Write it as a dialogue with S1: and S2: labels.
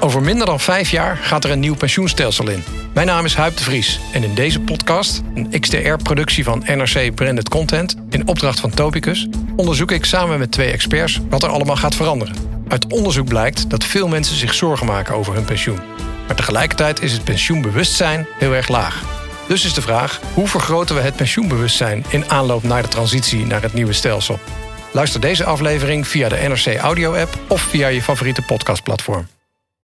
S1: Over minder dan vijf jaar gaat er een nieuw pensioenstelsel in. Mijn naam is Huip de Vries en in deze podcast, een XDR-productie van NRC Branded Content in opdracht van Topicus, onderzoek ik samen met twee experts wat er allemaal gaat veranderen. Uit onderzoek blijkt dat veel mensen zich zorgen maken over hun pensioen. Maar tegelijkertijd is het pensioenbewustzijn heel erg laag. Dus is de vraag: hoe vergroten we het pensioenbewustzijn in aanloop naar de transitie naar het nieuwe stelsel? Luister deze aflevering via de NRC Audio-app of via je favoriete podcastplatform.